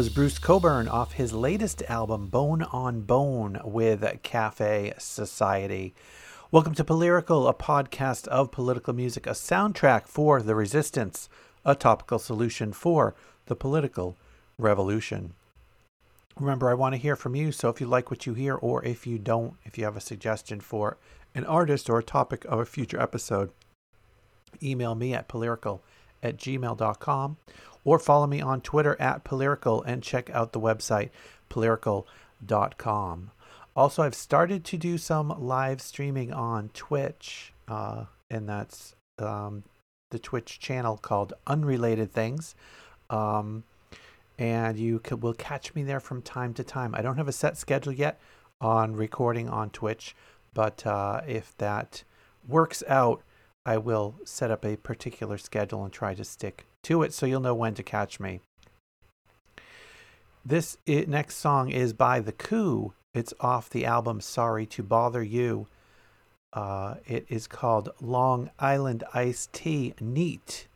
Was Bruce Cockburn off his latest album, Bone on Bone, with Cafe Society. Welcome to Polyrical, a podcast of political music, a soundtrack for the resistance, a topical solution for the political revolution. Remember, I want to hear from you, so if you like what you hear, or if you don't, if you have a suggestion for an artist or a topic of a future episode, email me at polyrical at gmail.com or follow me on Twitter at Polyrical and check out the website polyrical.com. Also, I've started to do some live streaming on Twitch, uh, and that's um, the Twitch channel called Unrelated Things. Um, and you will catch me there from time to time. I don't have a set schedule yet on recording on Twitch, but uh, if that works out, I will set up a particular schedule and try to stick to it so you'll know when to catch me. This next song is by The Coup. It's off the album Sorry to Bother You. Uh, it is called Long Island Iced Tea Neat.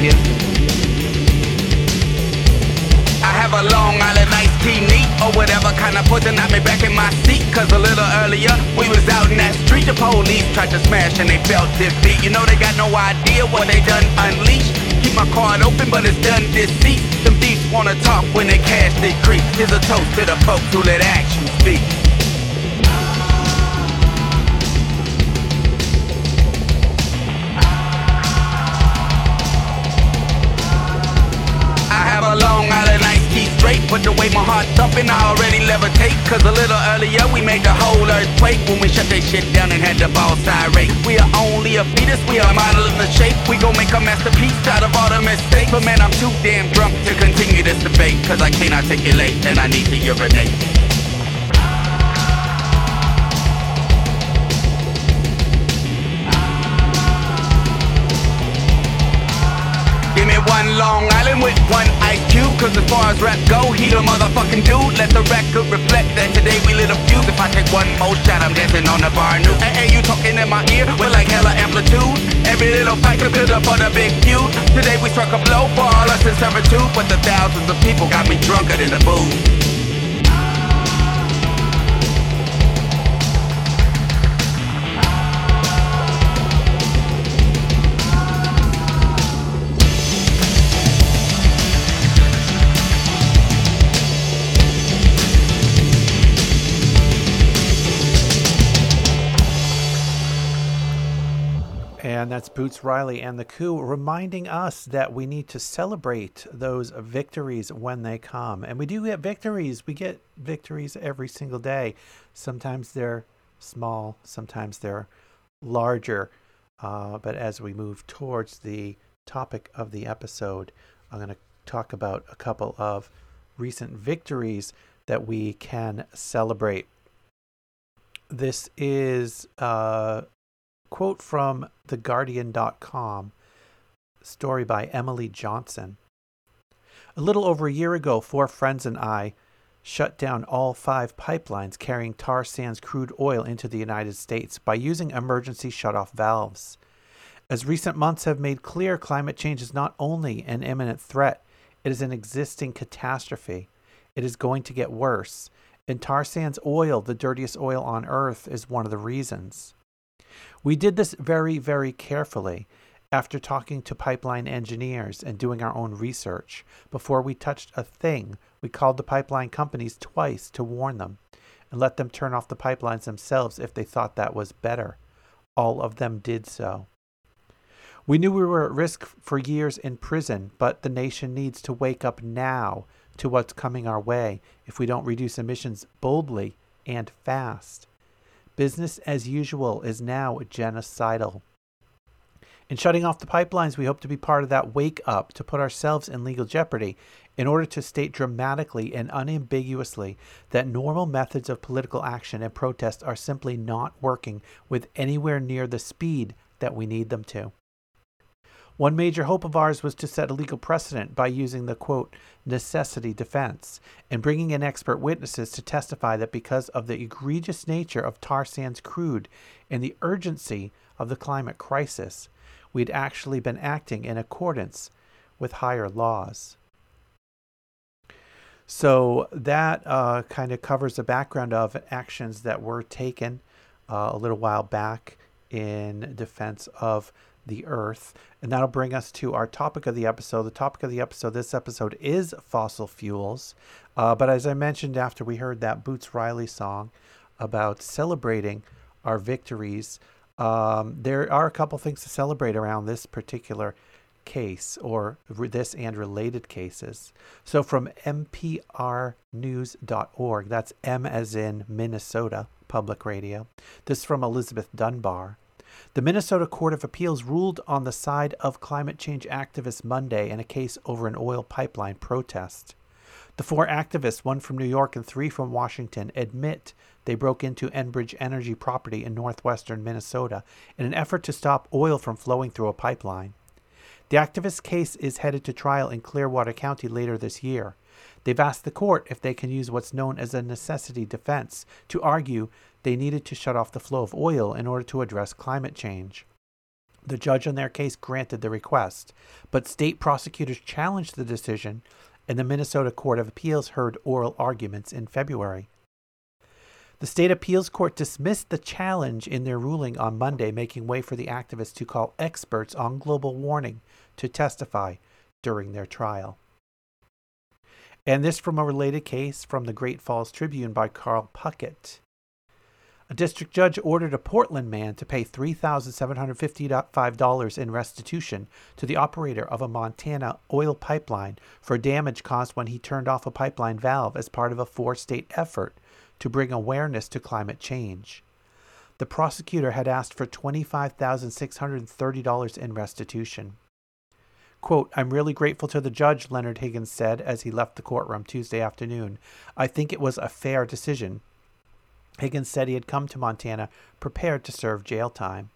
Here? I have a Long Island iced tea neat or whatever kind of poison knocked me back in my seat. Cause a little earlier we was out in that street. The police tried to smash and they felt defeat. You know they got no idea what they done unleashed. Keep my card open, but it's done deceit. Them thieves wanna talk when they cash they creep. Here's a toast to the folks who let action speak. Straight, but the way my heart thumping, I already levitate. Cause a little earlier we made the whole earthquake when we shut that shit down and had the ball irate. We are only a fetus, we are model of the shape. We gon' make a masterpiece out of all the mistakes. But man, I'm too damn drunk to continue this debate. Cause I can't articulate and I need to urinate. Long Island with one cube. Cause as far as rap go, he the motherfucking dude. Let the record reflect that today we lit a fuse If I take one more shot, I'm dancing on the bar new. Hey, hey, you talking in my ear? With like hella amplitude. Every little fight could build up on a big feud. Today we struck a blow for all us in servitude. But the thousands of people got me drunker than the booze that's Boots Riley and the Coup reminding us that we need to celebrate those victories when they come. And we do get victories. We get victories every single day. Sometimes they're small, sometimes they're larger. Uh, but as we move towards the topic of the episode, I'm going to talk about a couple of recent victories that we can celebrate. This is uh, quote from theguardian.com story by emily johnston. A little over a year ago four friends and i shut down all five pipelines carrying tar sands crude oil into the united states by using emergency shutoff valves. As recent months have made clear climate change is not only an imminent threat it is an existing catastrophe. It is going to get worse and tar sands oil the dirtiest oil on earth is one of the reasons we did this very, very carefully after talking to pipeline engineers and doing our own research. Before we touched a thing, we called the pipeline companies twice to warn them and let them turn off the pipelines themselves if they thought that was better. All of them did so. We knew we were at risk for years in prison, but the nation needs to wake up now to what's coming our way if we don't reduce emissions boldly and fast. Business as usual is now genocidal. In shutting off the pipelines, we hope to be part of that wake up to put ourselves in legal jeopardy in order to state dramatically and unambiguously that normal methods of political action and protest are simply not working with anywhere near the speed that we need them to. One major hope of ours was to set a legal precedent by using the quote, necessity defense and bringing in expert witnesses to testify that because of the egregious nature of tar sands crude and the urgency of the climate crisis, we'd actually been acting in accordance with higher laws. So that uh, kind of covers the background of actions that were taken uh, a little while back in defense of the earth. And that'll bring us to our topic of the episode. The topic of the episode, this episode, is fossil fuels. Uh, but as I mentioned after we heard that Boots Riley song about celebrating our victories, um, there are a couple things to celebrate around this particular case or this and related cases. So from mprnews.org, that's M as in Minnesota Public Radio. This is from Elizabeth Dunbar. The Minnesota Court of Appeals ruled on the side of climate change activists Monday in a case over an oil pipeline protest. The four activists, one from New York and three from Washington, admit they broke into Enbridge Energy property in northwestern Minnesota in an effort to stop oil from flowing through a pipeline. The activists' case is headed to trial in Clearwater County later this year. They've asked the court if they can use what's known as a necessity defense to argue they needed to shut off the flow of oil in order to address climate change. The judge in their case granted the request, but state prosecutors challenged the decision, and the Minnesota Court of Appeals heard oral arguments in February. The state appeals court dismissed the challenge in their ruling on Monday, making way for the activists to call experts on global warming to testify during their trial. And this from a related case from the Great Falls Tribune by Karl Puckett. A district judge ordered a Portland man to pay $3,755 in restitution to the operator of a Montana oil pipeline for damage caused when he turned off a pipeline valve as part of a four state effort to bring awareness to climate change. The prosecutor had asked for $25,630 in restitution. Quote, I'm really grateful to the judge, Leonard Higgins said as he left the courtroom Tuesday afternoon. I think it was a fair decision. Higgins said he had come to Montana prepared to serve jail time.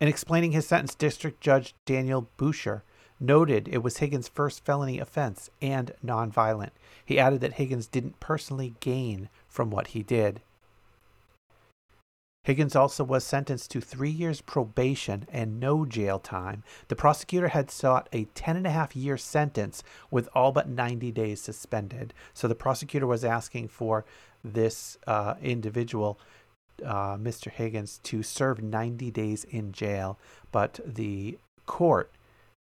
In explaining his sentence, District Judge Daniel Boucher noted it was Higgins' first felony offense and nonviolent. He added that Higgins didn't personally gain from what he did. Higgins also was sentenced to three years probation and no jail time. The prosecutor had sought a 10 and a half year sentence with all but 90 days suspended. So the prosecutor was asking for this uh, individual, uh, Mr. Higgins, to serve 90 days in jail, but the court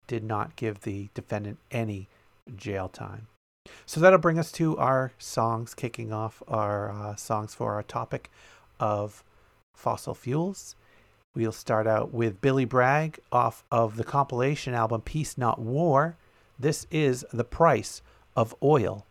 did not give the defendant any jail time. So that'll bring us to our songs, kicking off our uh, songs for our topic of fossil fuels. We'll start out with Billy Bragg off of the compilation album Peace Not War. This is The Price of Oil.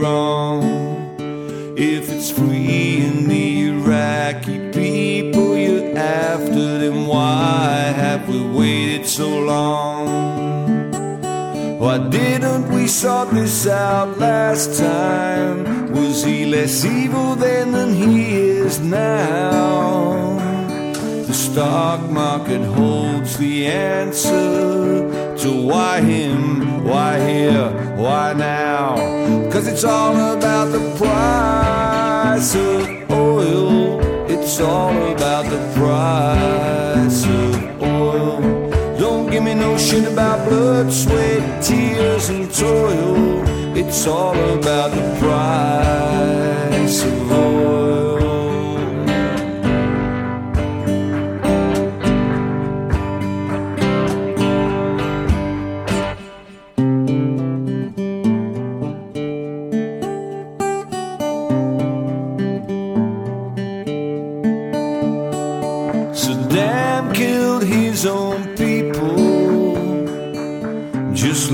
wrong if it's free in the Iraqi people you're after, then why have we waited so long? Why didn't we sort this out last time? Was he less evil then than he is now? The stock market holds the answer to why him, why here, why now? Cause it's all about the price of oil. It's all about the price of oil. Don't give me no shit about blood, sweat, tears, and toil. It's all about the price of oil.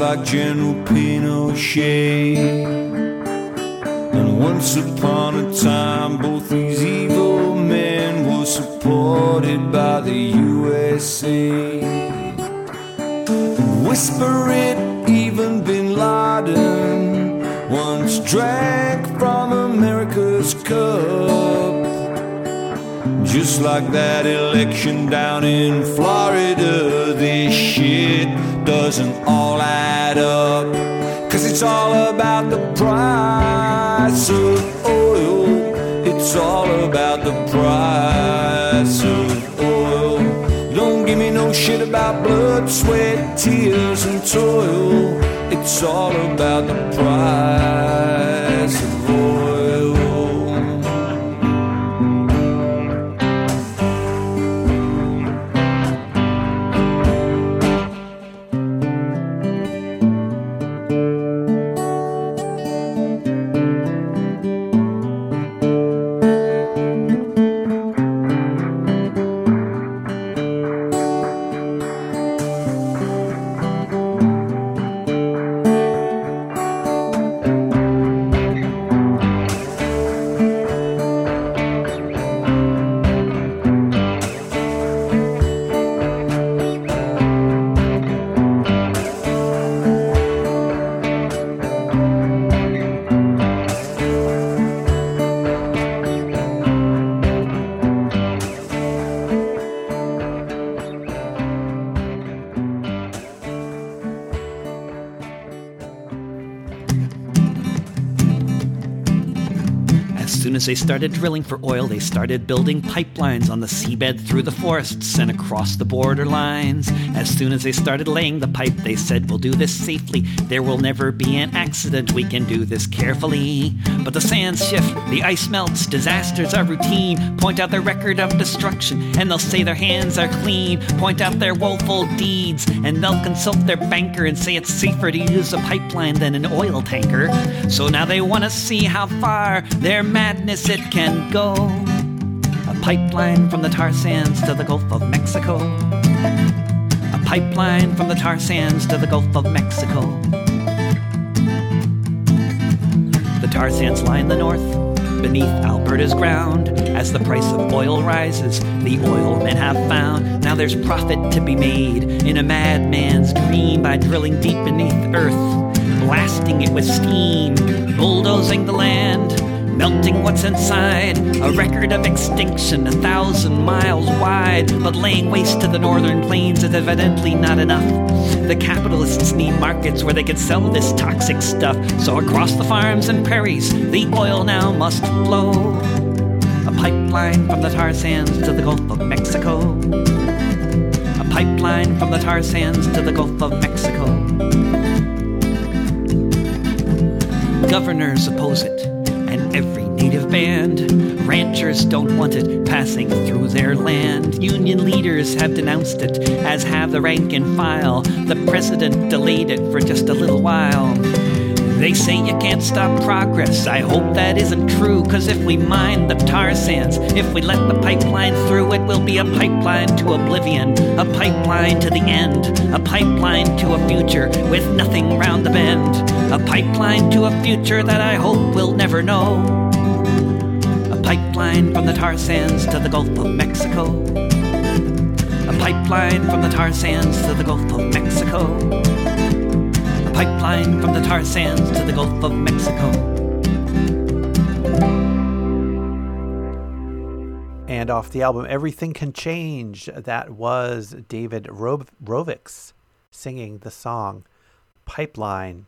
Like General Pinochet. And once upon a time, both these evil men were supported by the USA. Whisper it, even Bin Laden once drank from America's cup. Just like that election down in Florida, this shit doesn't all add up. Cause it's all about the price of oil. It's all about the price of oil. Don't give me no shit about blood, sweat, tears, and toil. It's all about the price As they started drilling for oil, they started building pipelines on the seabed through the forests and across the border lines. As soon as they started laying the pipe, they said, We'll do this safely. There will never be an accident. We can do this carefully. But the sands shift, the ice melts, disasters are routine. Point out their record of destruction, and they'll say their hands are clean. Point out their woeful deeds, and they'll consult their banker and say it's safer to use a pipeline than an oil tanker. So now they want to see how far their madness it can go. A pipeline from the tar sands to the Gulf of Mexico. A pipeline from the tar sands to the Gulf of Mexico. Tar sands lie in the north, beneath Alberta's ground. As the price of oil rises, the oil men have found. Now there's profit to be made in a madman's dream by drilling deep beneath earth, blasting it with steam, bulldozing the land. Melting what's inside, a record of extinction a thousand miles wide. But laying waste to the northern plains is evidently not enough. The capitalists need markets where they can sell this toxic stuff. So across the farms and prairies, the oil now must flow. A pipeline from the tar sands to the Gulf of Mexico. A pipeline from the tar sands to the Gulf of Mexico. Governors oppose it, and every native band. Ranchers don't want it passing through their land. Union leaders have denounced it, as have the rank and file. The president delayed it for just a little while. They say you can't stop progress. I hope that isn't true, cause if we mine the tar sands, if we let the pipeline through, it will be a pipeline to oblivion, a pipeline to the end, a pipeline to a future with nothing round the bend, a pipeline to a future that I hope we'll never know. A pipeline from the tar sands to the Gulf of Mexico. A pipeline from the tar sands to the Gulf of Mexico. Pipeline from the tar sands to the Gulf of Mexico. And off the album Everything Can Change, that was David Ro- Rovics singing the song Pipeline.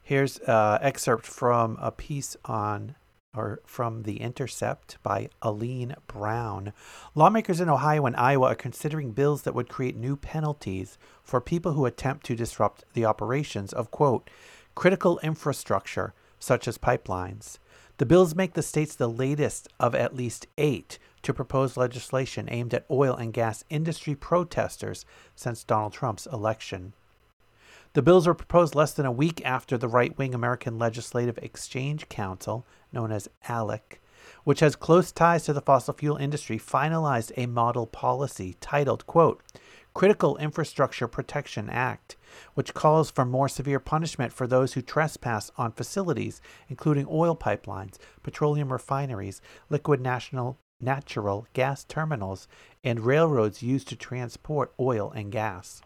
Here's an excerpt from a piece on or from The Intercept by Alleen Brown. Lawmakers in Ohio and Iowa are considering bills that would create new penalties for people who attempt to disrupt the operations of, quote, critical infrastructure, such as pipelines. The bills make the states the latest of at least eight to propose legislation aimed at oil and gas industry protesters since Donald Trump's election. The bills were proposed less than a week after the right wing American Legislative Exchange Council, known as ALEC, which has close ties to the fossil fuel industry, finalized a model policy titled, quote, Critical Infrastructure Protection Act, which calls for more severe punishment for those who trespass on facilities, including oil pipelines, petroleum refineries, liquid national, natural gas terminals, and railroads used to transport oil and gas.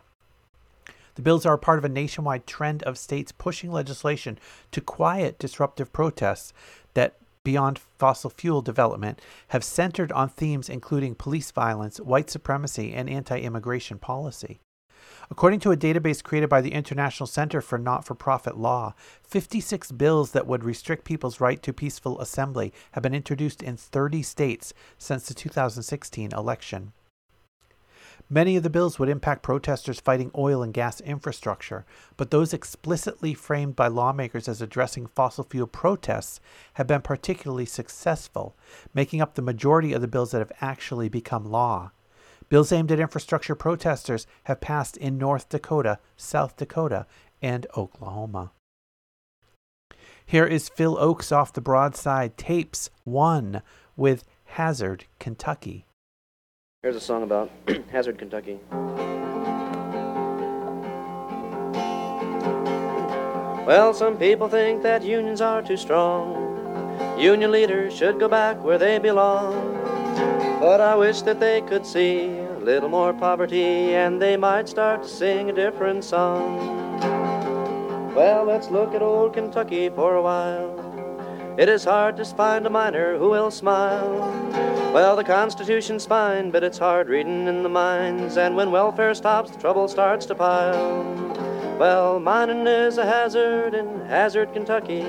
The bills are part of a nationwide trend of states pushing legislation to quiet disruptive protests that, beyond fossil fuel development, have centered on themes including police violence, white supremacy, and anti immigration policy. According to a database created by the International Center for Not for Profit Law, 56 bills that would restrict people's right to peaceful assembly have been introduced in 30 states since the 2016 election. Many of the bills would impact protesters fighting oil and gas infrastructure, but those explicitly framed by lawmakers as addressing fossil fuel protests have been particularly successful, making up the majority of the bills that have actually become law. Bills aimed at infrastructure protesters have passed in North Dakota, South Dakota, and Oklahoma. Here is Phil Ochs off the broadside tapes 1 with Hazard, Kentucky. Here's a song about Hazard, Kentucky. Well, some people think that unions are too strong. Union leaders should go back where they belong. But I wish that they could see a little more poverty and they might start to sing a different song. Well, let's look at old Kentucky for a while. It is hard to find a miner who will smile. Well, the Constitution's fine, but it's hard reading in the mines, and when welfare stops, trouble starts to pile. Well, mining is a hazard in Hazard, Kentucky.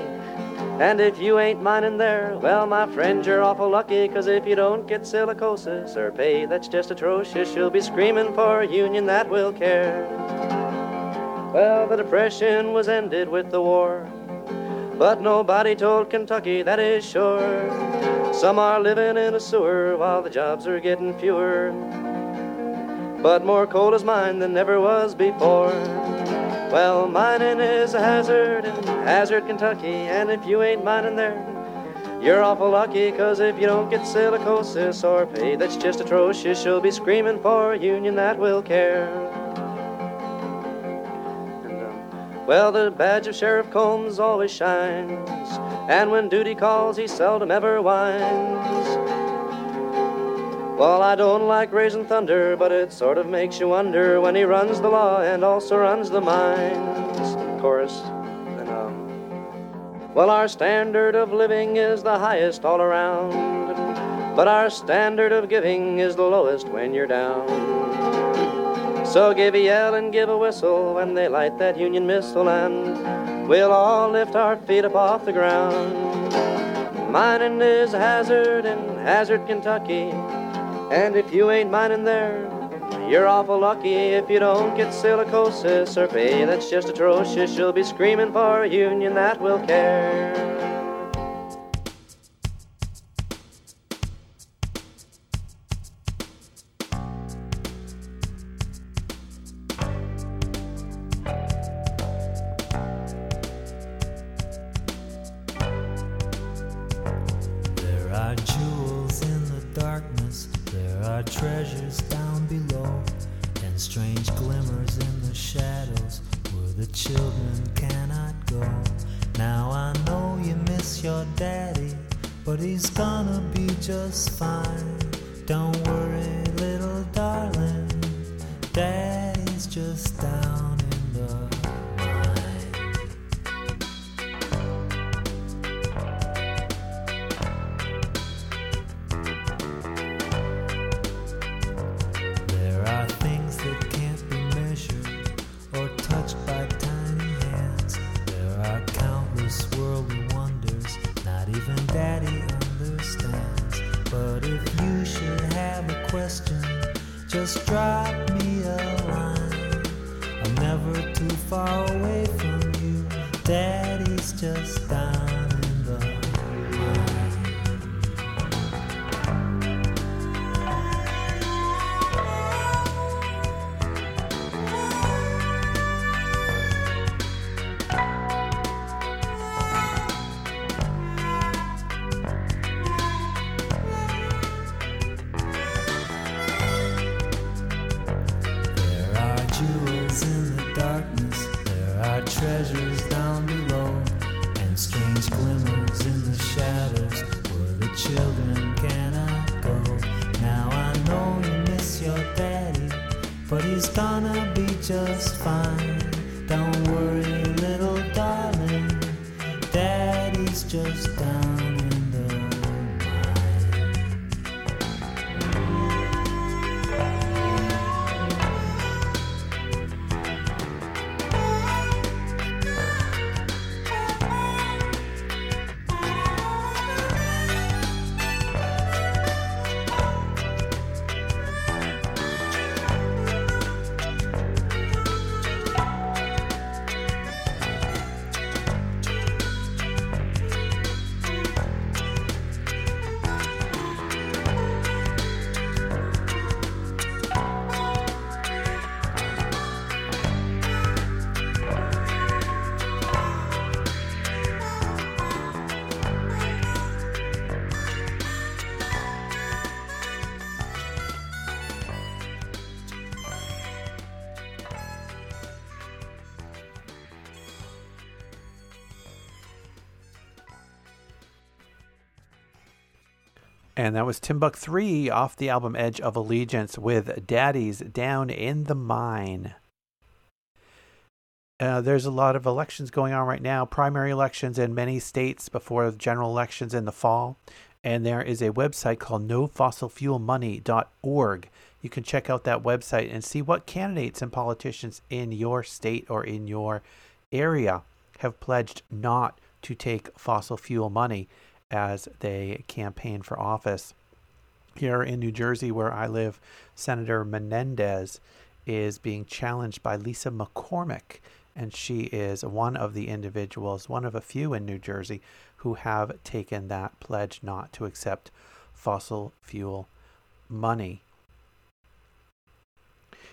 And if you ain't mining there, well, my friend, you're awful lucky, 'cause if you don't get silicosis or pay that's just atrocious, you'll be screaming for a union that will care. Well, the Depression was ended with the war. But nobody told Kentucky that is sure. Some are living in a sewer while the jobs are getting fewer. But more coal is mined than ever was before. Well, mining is a hazard in Hazard, Kentucky, and if you ain't mining there, you're awful lucky, cause if you don't get silicosis or pay that's just atrocious, you'll be screaming for a union that will care. Well, the badge of Sheriff Combs always shines, and when duty calls, he seldom ever whines. Well, I don't like raising thunder, but it sort of makes you wonder when he runs the law and also runs the mines. Chorus. And, um, well, our standard of living is the highest all around, but our standard of giving is the lowest when you're down. So give a yell and give a whistle when they light that Union missile, and we'll all lift our feet up off the ground. Mining is a hazard in Hazard, Kentucky, and if you ain't mining there, you're awful lucky if you don't get silicosis or pay that's just atrocious. You'll be screaming for a union that will care. And that was Timbuk 3 off the album Edge of Allegiance with Daddy's Down in the Mine. Uh, there's a lot of elections going on right now, primary elections in many states before general elections in the fall. And there is a website called nofossilfuelmoney.org. You can check out that website and see what candidates and politicians in your state or in your area have pledged not to take fossil fuel money as they campaign for office. Here in New Jersey, where I live, Senator Menendez is being challenged by Lisa McCormick, and she is one of the individuals, one of a few in New Jersey, who have taken that pledge not to accept fossil fuel money.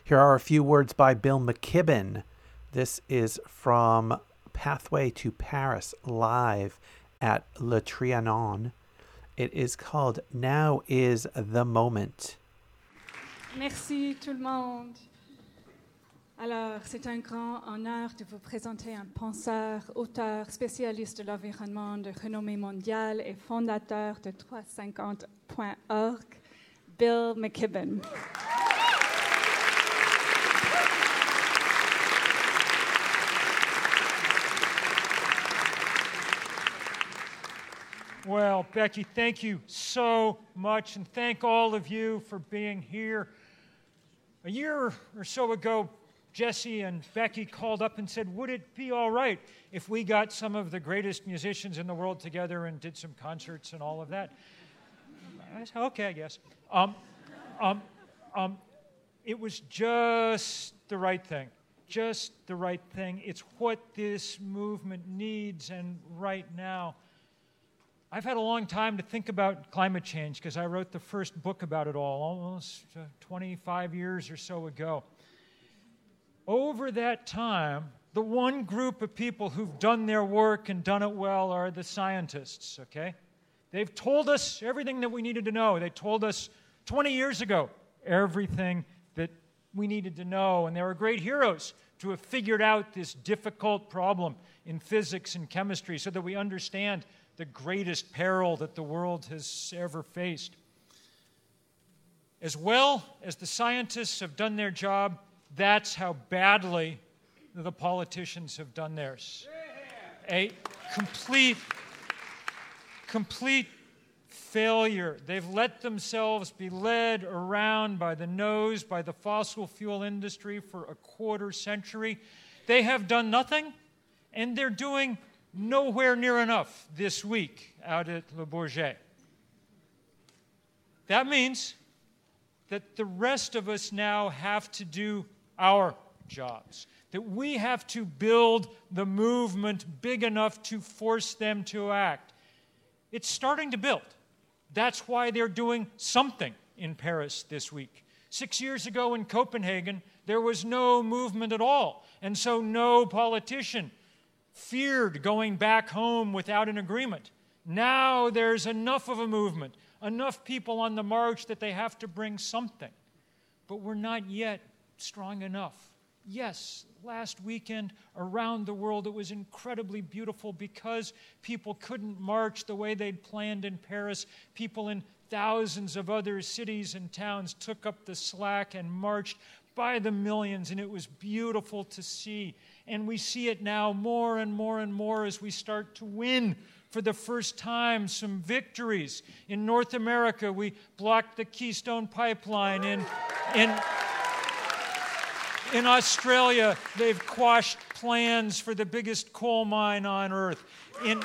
Here are a few words by Bill McKibben. This is from Pathway to Paris live at Le Trianon. It is called Now is the Moment. Merci tout le monde. Alors, c'est un grand honneur de vous présenter un penseur, auteur, spécialiste de l'environnement de renommée mondiale et fondateur de 350.org, Bill McKibben. Well, Becky, thank you so much, and thank all of you for being here. A year or so ago, Jesse and Becky called up and said, Would it be all right if we got some of the greatest musicians in the world together and did some concerts and all of that? I said, Okay, I guess. Um, um, um, it was just the right thing. Just the right thing. It's what this movement needs, and right now. I've had a long time to think about climate change because I wrote the first book about it all almost uh, 25 years or so ago. Over that time, the one group of people who've done their work and done it well are the scientists, okay? They've told us everything that we needed to know. They told us 20 years ago everything that we needed to know, and they were great heroes to have figured out this difficult problem in physics and chemistry so that we understand the greatest peril that the world has ever faced. As well as the scientists have done their job, that's how badly the politicians have done theirs. A complete, complete failure. They've let themselves be led around by the nose by the fossil fuel industry for a quarter century. They have done nothing, and they're doing nowhere near enough this week out at Le Bourget. That means that the rest of us now have to do our jobs, that we have to build the movement big enough to force them to act. It's starting to build. That's why they're doing something in Paris this week. Six years ago in Copenhagen, there was no movement at all, and so no politician feared going back home without an agreement. Now there's enough of a movement, enough people on the march that they have to bring something. But we're not yet strong enough. Yes, last weekend around the world it was incredibly beautiful because people couldn't march the way they'd planned in Paris. People in thousands of other cities and towns took up the slack and marched by the millions, and it was beautiful to see. And we see it now more and more and more as we start to win for the first time some victories. In North America, we blocked the Keystone Pipeline. In, in, in Australia, they've quashed plans for the biggest coal mine on earth. In,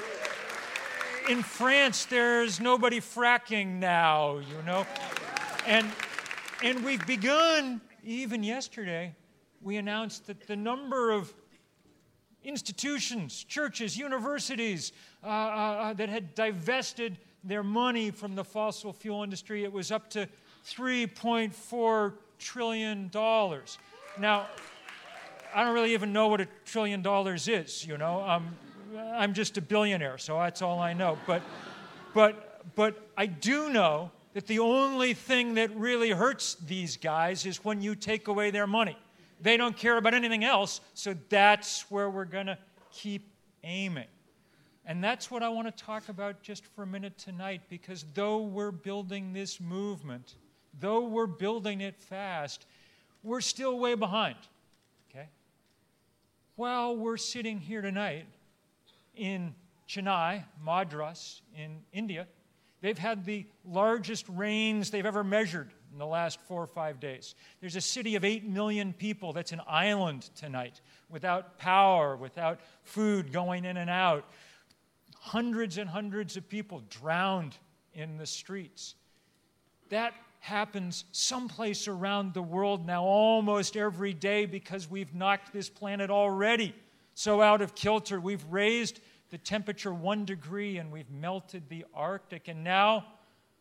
in France, there's nobody fracking now, you know. And, and we've begun even yesterday, we announced that the number of institutions, churches, universities uh, uh, uh, that had divested their money from the fossil fuel industry, it was up to $3.4 trillion. Now, I don't really even know what a trillion dollars is, you know. Um, I'm just a billionaire, so that's all I know. But, but, but I do know that the only thing that really hurts these guys is when you take away their money. They don't care about anything else, so that's where we're going to keep aiming. And that's what I want to talk about just for a minute tonight because though we're building this movement, though we're building it fast, we're still way behind. Okay? While we're sitting here tonight in Chennai, Madras, in India, They've had the largest rains they've ever measured in the last four or five days. There's a city of 8 million people that's an island tonight without power, without food going in and out. Hundreds and hundreds of people drowned in the streets. That happens someplace around the world now almost every day because we've knocked this planet already so out of kilter. We've raised the temperature one degree and we've melted the Arctic. And now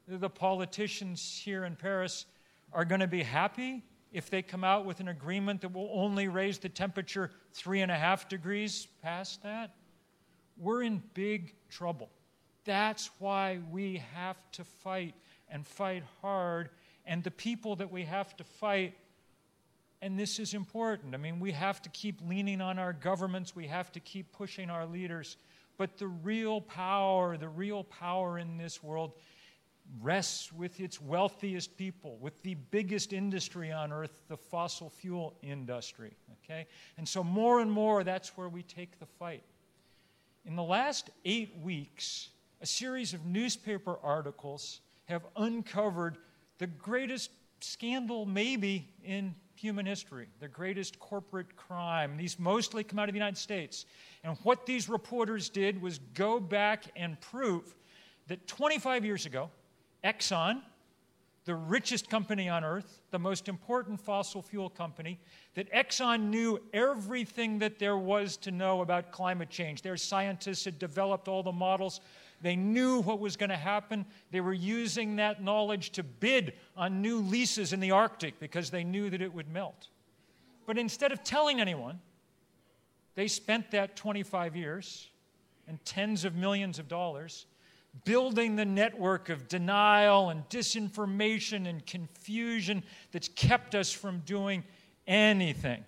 the politicians here in Paris are going to be happy if they come out with an agreement that will only raise the temperature three and a half degrees past that. We're in big trouble. That's why we have to fight and fight hard. And the people that we have to fight, and this is important. I mean, we have to keep leaning on our governments, we have to keep pushing our leaders. But the real power, the real power in this world rests with its wealthiest people, with the biggest industry on earth, the fossil fuel industry. Okay? And so, more and more, that's where we take the fight. In the last eight weeks, a series of newspaper articles have uncovered the greatest scandal, maybe, in human history, the greatest corporate crime. These mostly come out of the United States. And what these reporters did was go back and prove that 25 years ago, Exxon, the richest company on earth, the most important fossil fuel company, that Exxon knew everything that there was to know about climate change. Their scientists had developed all the models. They knew what was going to happen. They were using that knowledge to bid on new leases in the Arctic because they knew that it would melt. But instead of telling anyone, they spent that 25 years and tens of millions of dollars building the network of denial and disinformation and confusion that's kept us from doing anything.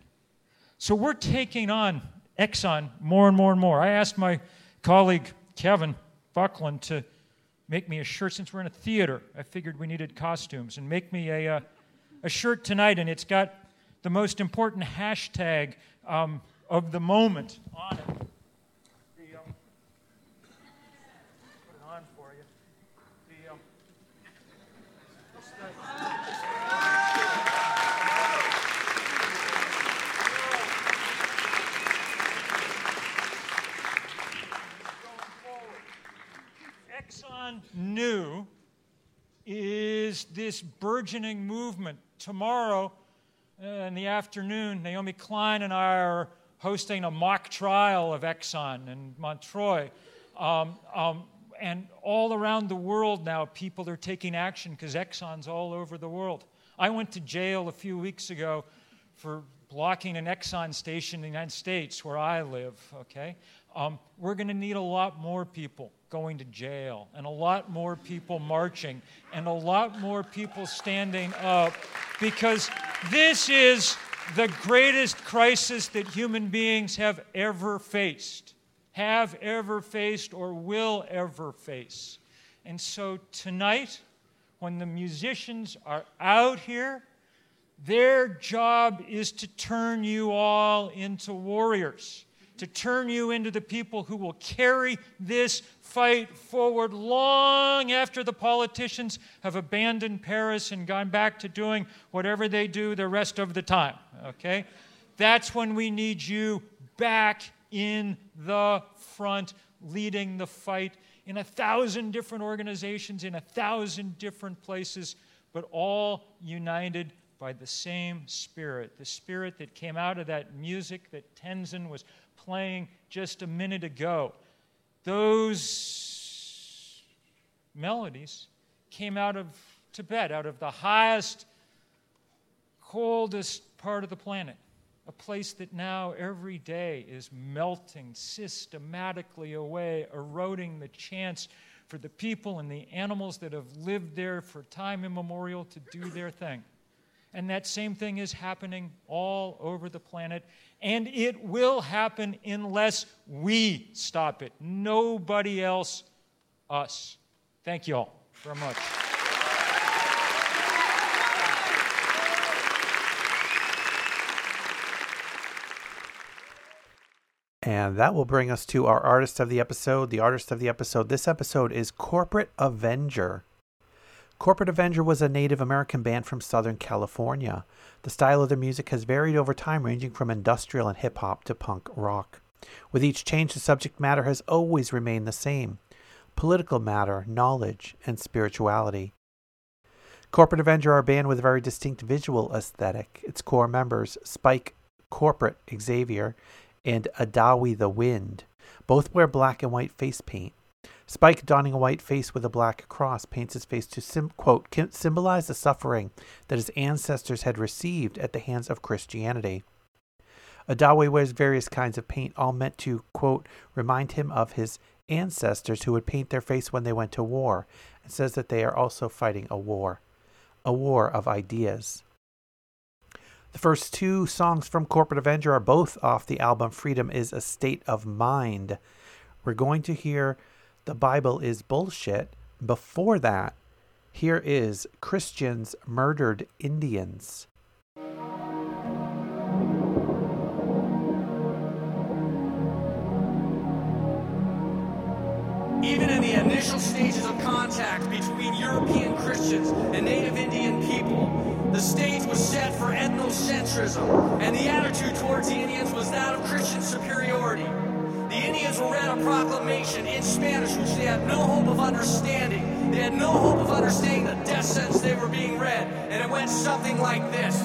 So we're taking on Exxon more and more and more. I asked my colleague Kevin Buckland to make me a shirt since we're in a theater. I figured we needed costumes and make me a, uh, a shirt tonight, and it's got the most important hashtag um, of the moment on it. The, um, put it on for you. The, um, Knew is this burgeoning movement. Tomorrow uh, in the afternoon, Naomi Klein and I are hosting a mock trial of Exxon in Montreuil. Um, um, and all around the world now, people are taking action because Exxon's all over the world. I went to jail a few weeks ago for blocking an Exxon station in the United States where I live, okay? Um, we're going to need a lot more people going to jail, and a lot more people marching, and a lot more people standing up because this is the greatest crisis that human beings have ever faced, have ever faced, or will ever face. And so tonight, when the musicians are out here, their job is to turn you all into warriors to turn you into the people who will carry this fight forward long after the politicians have abandoned Paris and gone back to doing whatever they do the rest of the time. Okay? That's when we need you back in the front, leading the fight in a thousand different organizations, in a thousand different places, but all united by the same spirit, the spirit that came out of that music that Tenzin was playing just a minute ago. Those melodies came out of Tibet, out of the highest, coldest part of the planet, a place that now every day is melting systematically away, eroding the chance for the people and the animals that have lived there for time immemorial to do their thing. And that same thing is happening all over the planet. And it will happen unless we stop it. Nobody else, us. Thank you all very much. And that will bring us to our artist of the episode. The artist of the episode this episode is Corporate Avenger. Corporate Avenger was a Native American band from Southern California. The style of their music has varied over time, ranging from industrial and hip hop to punk rock. With each change, the subject matter has always remained the same political matter, knowledge, and spirituality. Corporate Avenger are a band with a very distinct visual aesthetic. Its core members, Spike Corporate Xavier and Adawi the Wind, both wear black and white face paint. Spike, donning a white face with a black cross, paints his face to, sim- quote, symbolize the suffering that his ancestors had received at the hands of Christianity. Adawi wears various kinds of paint, all meant to, quote, remind him of his ancestors who would paint their face when they went to war, and says that they are also fighting a war, a war of ideas. The first two songs from Corporate Avenger are both off the album Freedom is a State of Mind. We're going to hear the Bible is bullshit. Before that, here is Christians murdered Indians. Even in the initial stages of contact between European Christians and native Indian people, the stage was set for ethnocentrism, and the attitude towards the Indians was that of Christian superiority. Indians were read a proclamation in Spanish, which they had no hope of understanding. They had no hope of understanding the death sentence they were being read, and it went something like this.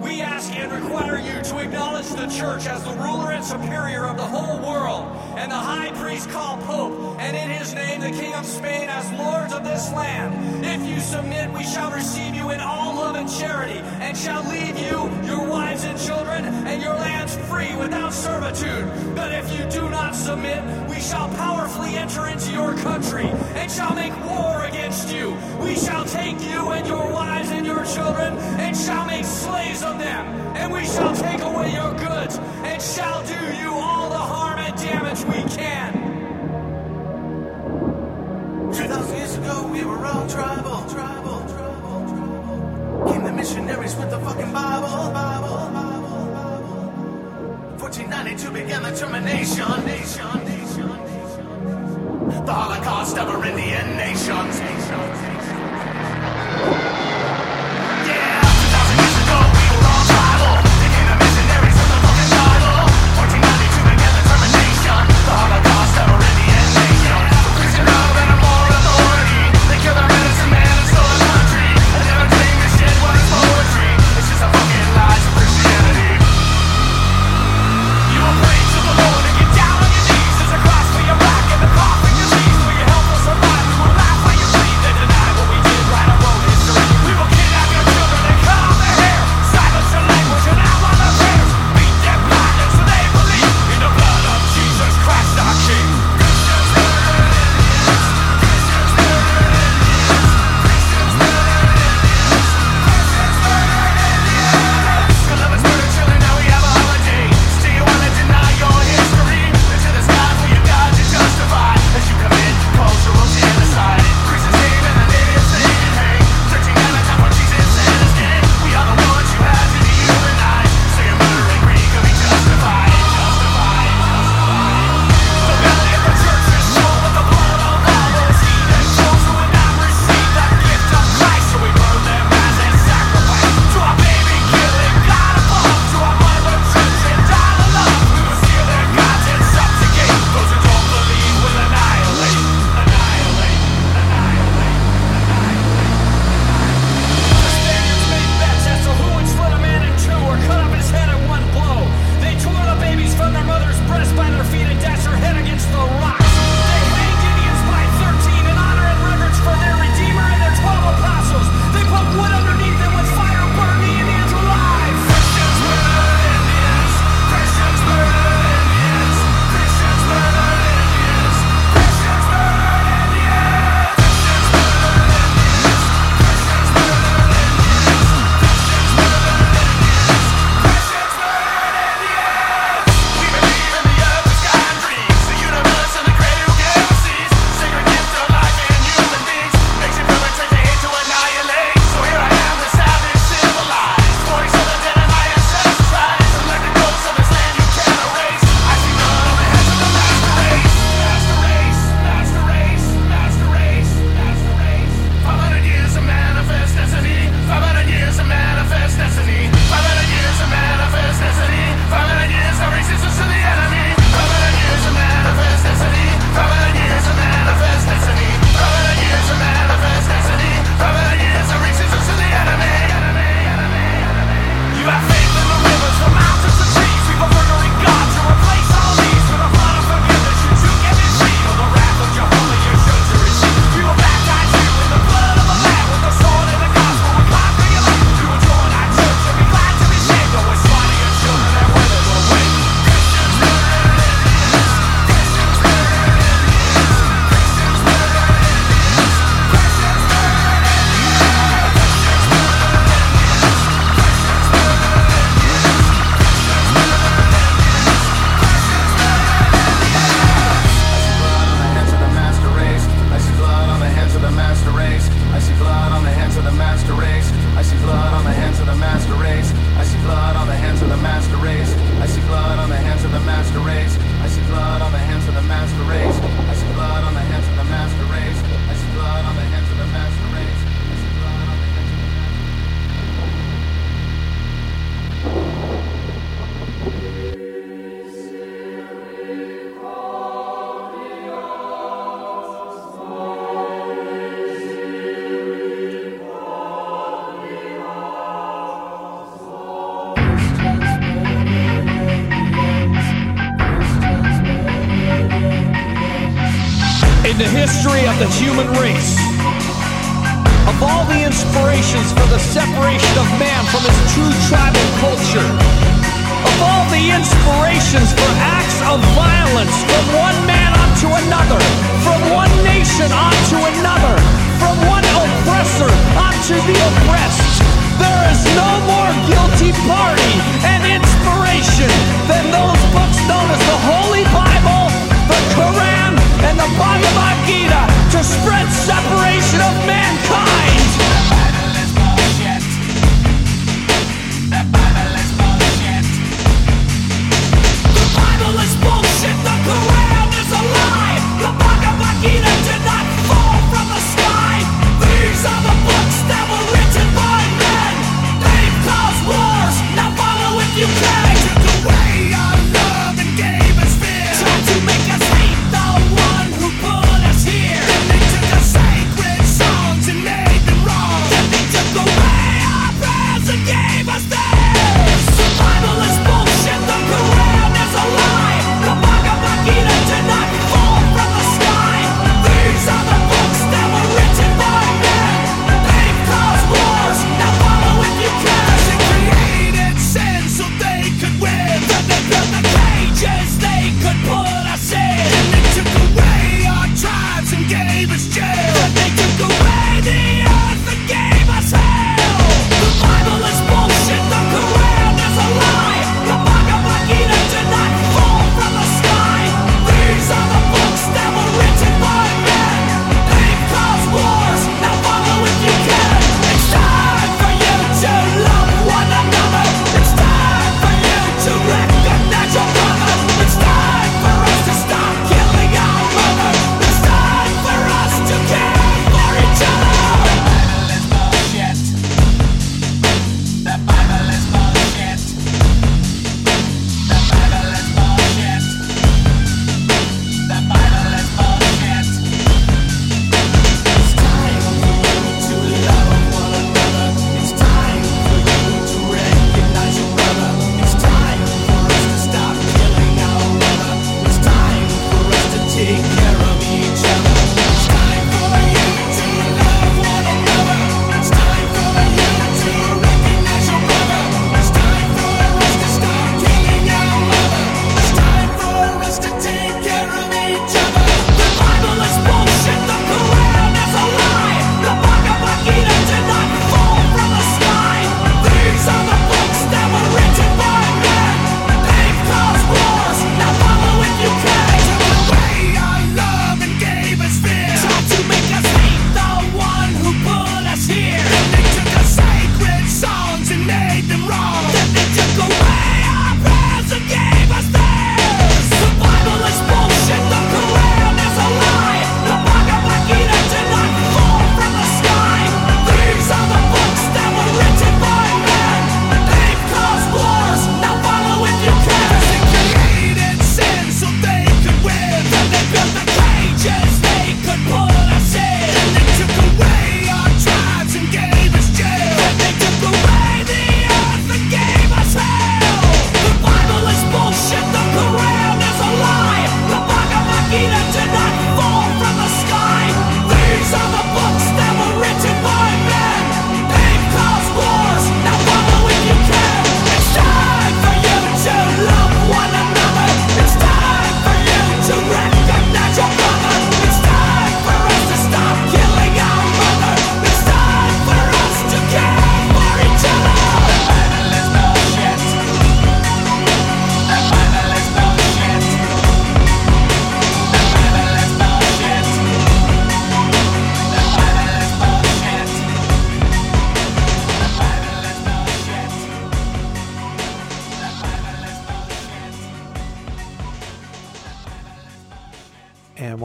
We ask and require you to acknowledge the church as the ruler and superior of the whole world, and the high priest called Pope, and in his name the King of Spain as lords of this land. If you submit, we shall receive you in all love and charity, and shall leave you, your wives and children, and your lands free without servitude. But if you do not submit, we shall powerfully enter into your country, and shall make war against you. We shall take you and your wives and your children, and shall make slaves of them, and we shall take away your goods, and shall do you all missionaries with the fucking Bible, Bible, Bible, Bible. 1492 began the termination, nation, nation, nation. The Holocaust of our Indian nations.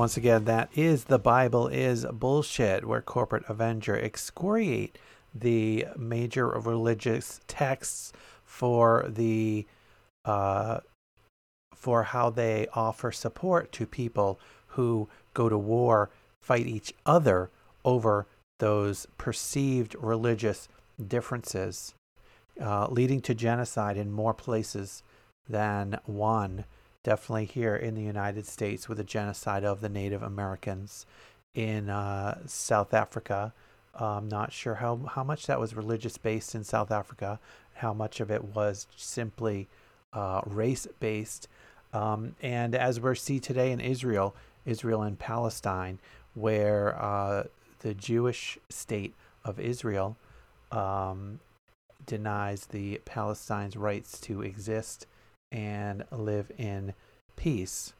once again, that is The Bible is Bullshit, where corporate Avenger excoriate the major religious texts for the uh, for how they offer support to people who go to war, fight each other over those perceived religious differences, uh, leading to genocide in more places than one definitely here in the United States with the genocide of the Native Americans in uh, South Africa. I'm not sure how, how much that was religious based in South Africa, how much of it was simply uh, race based. Um, and as we see today in Israel, Israel and Palestine, where uh, the Jewish state of Israel um, denies the Palestine's rights to exist and live in peace.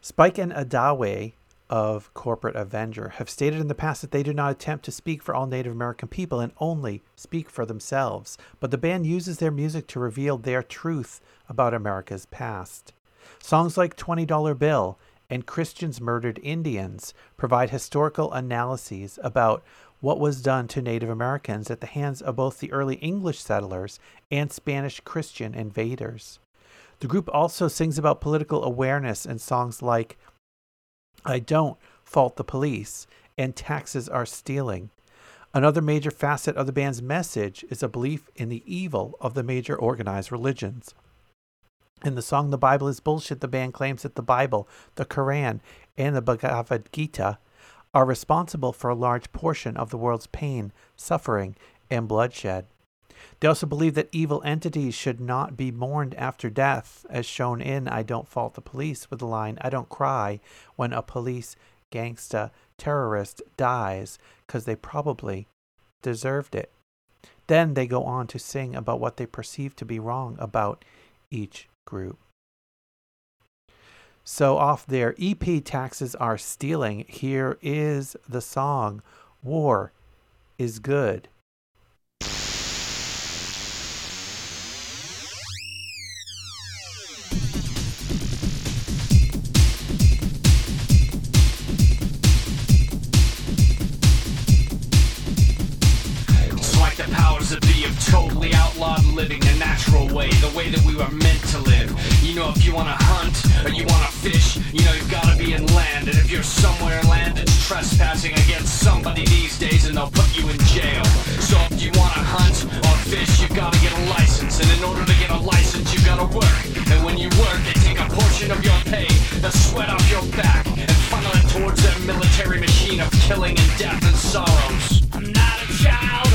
Spike and Adawe of Corporate Avenger have stated in the past that they do not attempt to speak for all Native American people and only speak for themselves, but the band uses their music to reveal their truth about America's past. Songs like $20 Bill and Christians Murdered Indians provide historical analyses about what was done to Native Americans at the hands of both the early English settlers and Spanish Christian invaders. The group also sings about political awareness in songs like I Don't Fault the Police and Taxes Are Stealing. Another major facet of the band's message is a belief in the evil of the major organized religions. In the song The Bible is Bullshit, the band claims that the Bible, the Quran, and the Bhagavad Gita are responsible for a large portion of the world's pain, suffering, and bloodshed. They also believe that evil entities should not be mourned after death, as shown in I Don't Fault the Police with the line, I don't cry when a police gangsta terrorist dies, because they probably deserved it. Then they go on to sing about what they perceive to be wrong about each group. So, off their EP Taxes Are Stealing, here is the song War is Good. The totally outlawed living a natural way, the way that we were meant to live. You know, if you wanna hunt or you wanna fish, you know, you've gotta be in land. And if you're somewhere in land that's trespassing against somebody these days, and they'll put you in jail. So if you wanna hunt or fish, you've gotta get a license. And in order to get a license, you gotta work. And when you work, they take a portion of your pay, the sweat off your back, and funnel it towards their military machine of killing and death and sorrows. I'm not a child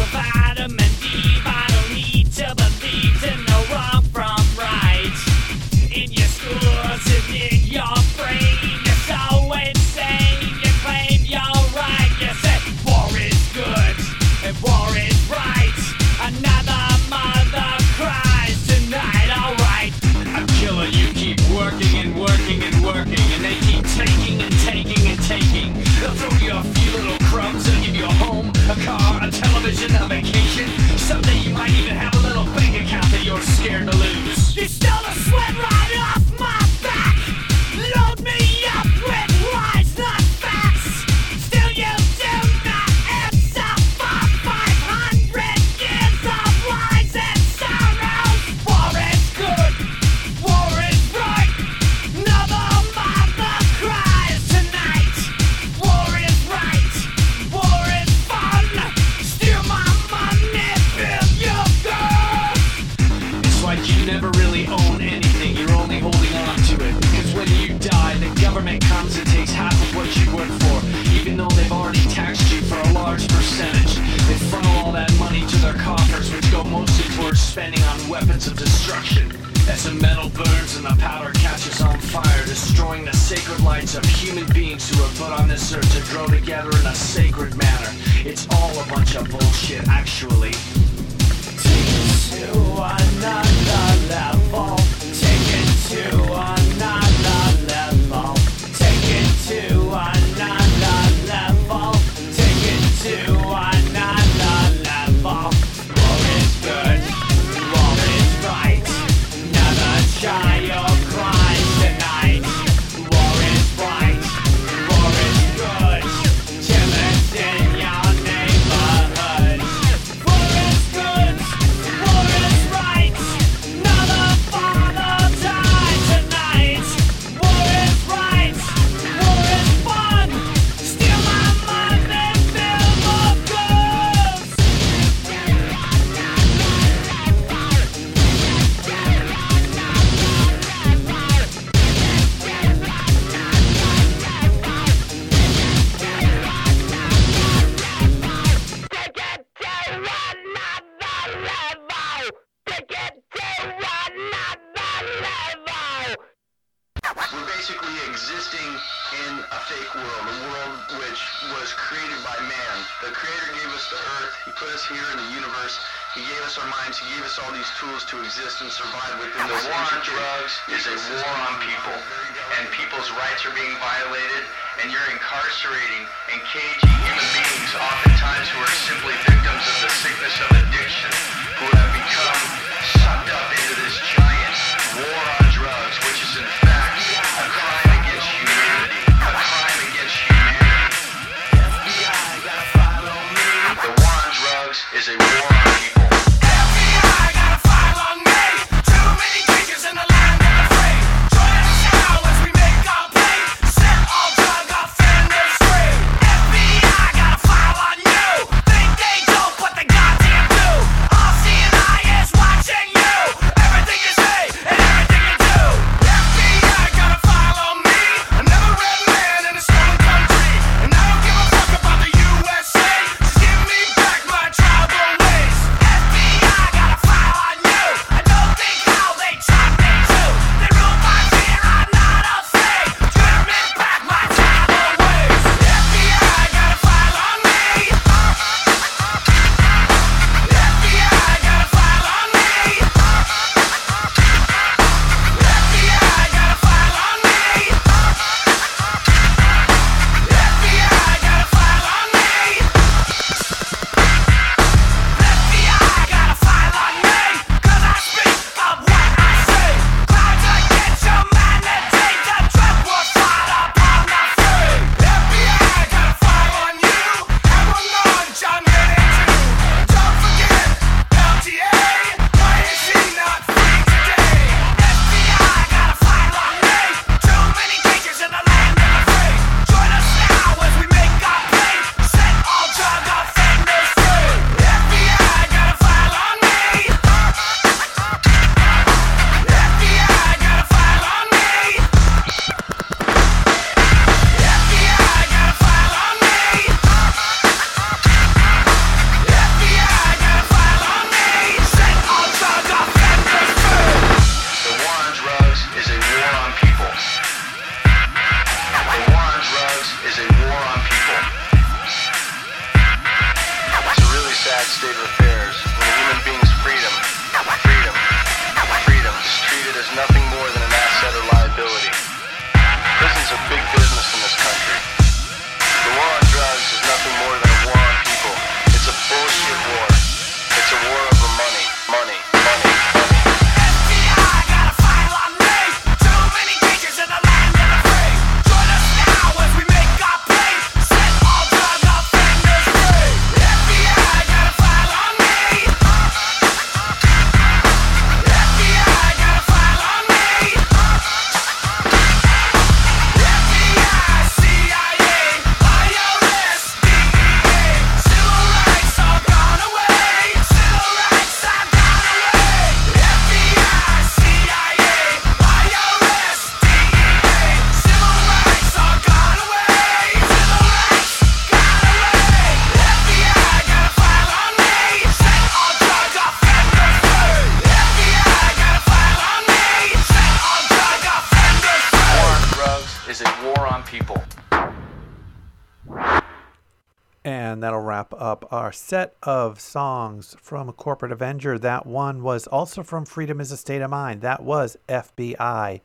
And that'll wrap up our set of songs from Corporate Avenger. That one was also from Freedom is a State of Mind. That was FBI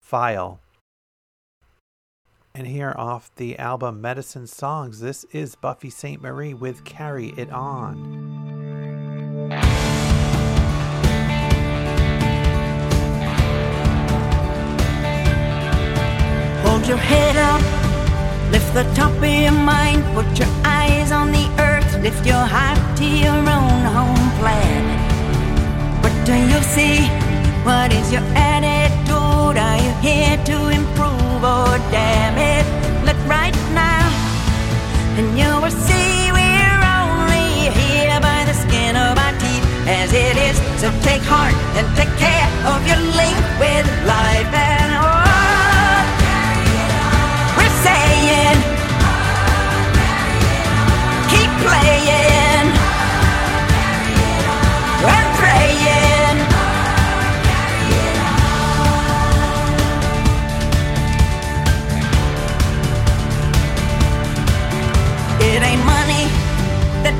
File. And here off the album Medicine Songs, this is Buffy Sainte-Marie with Carry It On. Hold your head up, lift the top of your mind, put your eyes on the earth, lift your heart to your own home planet. What do you see? What is your attitude? Are you here to improve or damn it? Look right now, and you will see we're only here by the skin of our teeth as it is. So take heart and take care of your link with life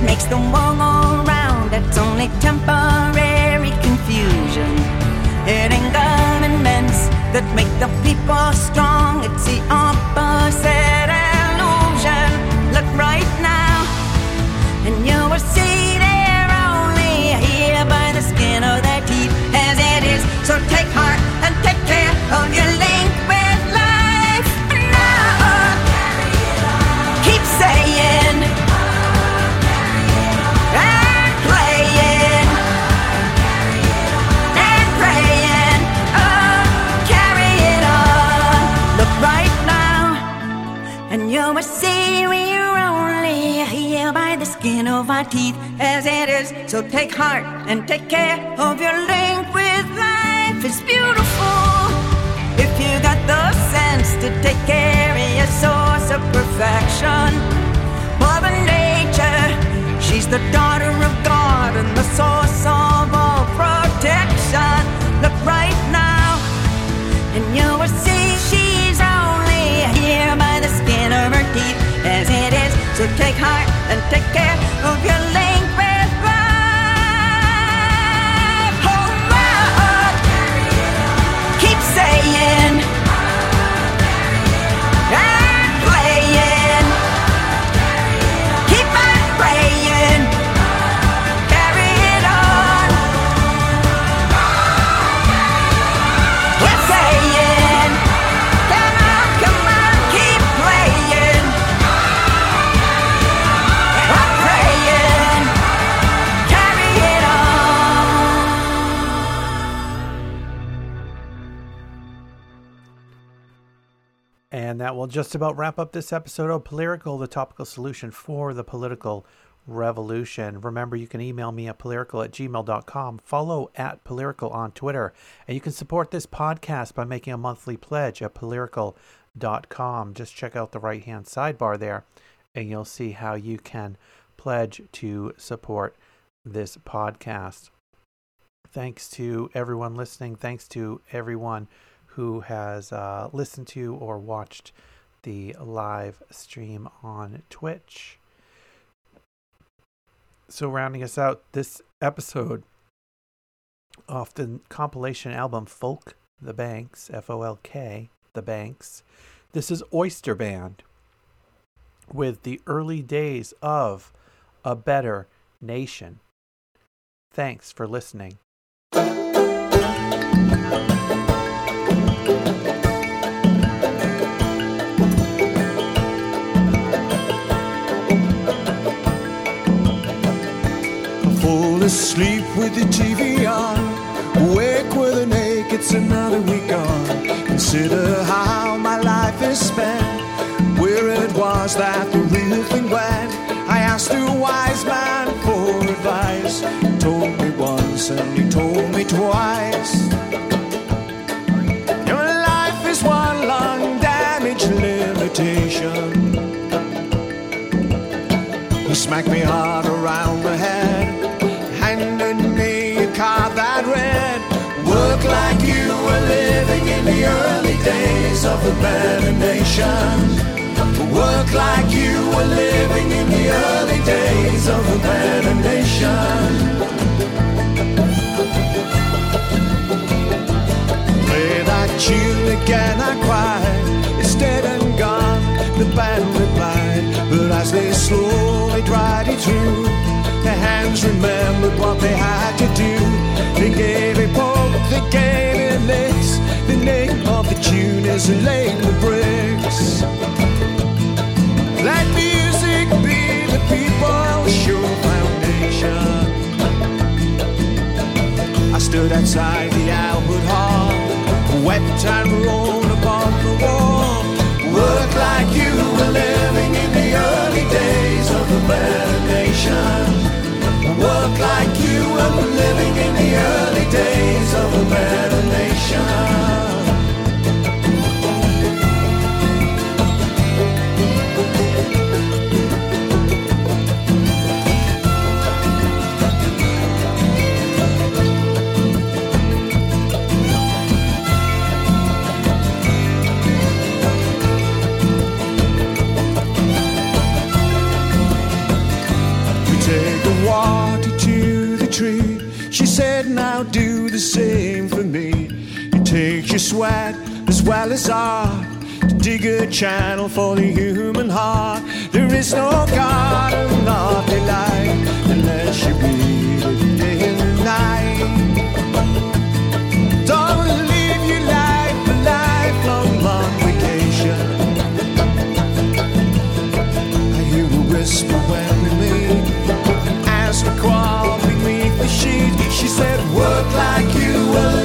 makes the world go round. It's only temporary confusion. It ain't governments that make the people strong. It's the opposite illusion. Look right now, and you will see our teeth as it is. So take heart and take care of your link with life. It's beautiful if you got the sense to take care of your source of perfection. Mother Nature, she's the daughter of God and the source of all protection. Look right now, and you will see she's only here by the skin of her teeth as it is. So take heart and take care of your that will just about wrap up this episode of Political, the topical solution for the political revolution. Remember, you can email me at political at gmail.com, follow at political on Twitter, and you can support this podcast by making a monthly pledge at political.com. Just check out the right hand sidebar there, and you'll see how you can pledge to support this podcast. Thanks to everyone listening. Thanks to everyone who has uh, listened to or watched the live stream on Twitch. So, rounding us out this episode off the compilation album Folk the Banks, F O L K, The Banks. This is Oyster Band with the early days of a better nation. Thanks for listening. Fall asleep with the TV on. Awake with an ache, it's another week gone. Consider how my life is spent. Where it was that the real thing went. I asked a wise man for advice. Told me once and he told me twice. Your life is one long damage limitation. He smacked me hard around in the early days of a better nation. Work like you were living in the early days of a nation. Play that tune again, I cried. It's dead and gone, the band replied. But as they slowly dried it through, their hands remembered what they had to do. They gave it poke, they gave it licks. The name of the tune is laying the bricks. Let music be the people's sure foundation. I stood outside the Albert Hall, wept and rolled upon the wall. Work like you were living in the early days of a better nation. Work like you were living in the early days of a better nation. Your sweat as well as art to dig a channel for the human heart. There is no God and not delight unless you it day and night. Don't live your life a lifelong long vacation. I hear a whisper when we meet as we crawl beneath the. She said, Work like you were